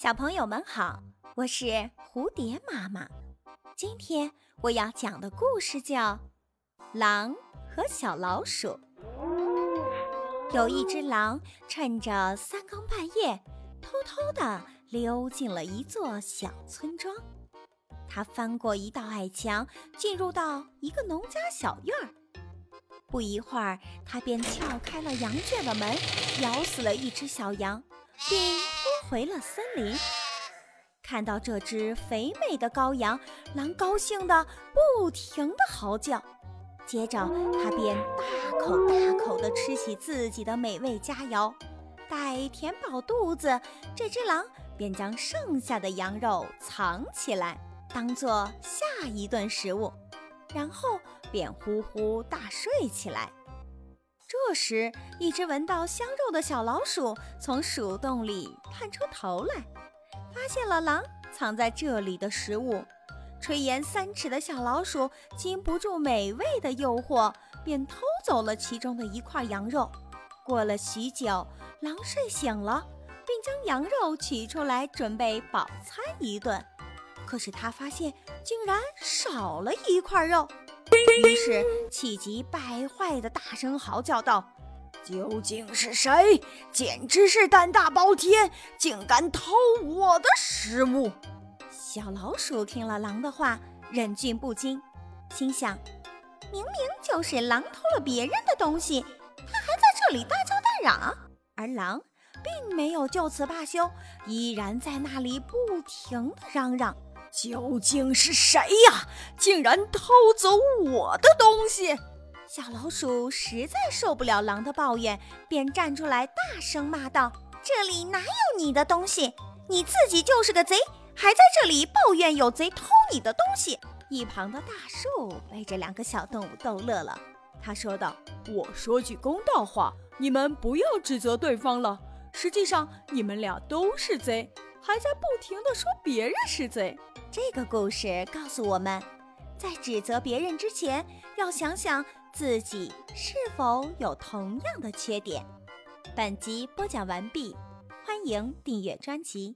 小朋友们好，我是蝴蝶妈妈。今天我要讲的故事叫《狼和小老鼠》。有一只狼趁着三更半夜，偷偷地溜进了一座小村庄。它翻过一道矮墙，进入到一个农家小院儿。不一会儿，它便撬开了羊圈的门，咬死了一只小羊，并。回了森林，看到这只肥美的羔羊，狼高兴的不停的嚎叫。接着，它便大口大口地吃起自己的美味佳肴。待填饱肚子，这只狼便将剩下的羊肉藏起来，当做下一顿食物，然后便呼呼大睡起来。这时，一只闻到香肉的小老鼠从鼠洞里探出头来，发现了狼藏在这里的食物。垂涎三尺的小老鼠禁不住美味的诱惑，便偷走了其中的一块羊肉。过了许久，狼睡醒了，并将羊肉取出来准备饱餐一顿。可是他发现，竟然少了一块肉。于是气急败坏地大声嚎叫道：“究竟是谁？简直是胆大包天，竟敢偷我的食物！”小老鼠听了狼的话，忍俊不禁，心想：明明就是狼偷了别人的东西，他还在这里大叫大嚷，而狼并没有就此罢休，依然在那里不停地嚷嚷。究竟是谁呀？竟然偷走我的东西！小老鼠实在受不了狼的抱怨，便站出来大声骂道：“这里哪有你的东西？你自己就是个贼，还在这里抱怨有贼偷你的东西！”一旁的大树被这两个小动物逗乐了，他说道：“我说句公道话，你们不要指责对方了。实际上，你们俩都是贼，还在不停地说别人是贼。”这个故事告诉我们，在指责别人之前，要想想自己是否有同样的缺点。本集播讲完毕，欢迎订阅专辑。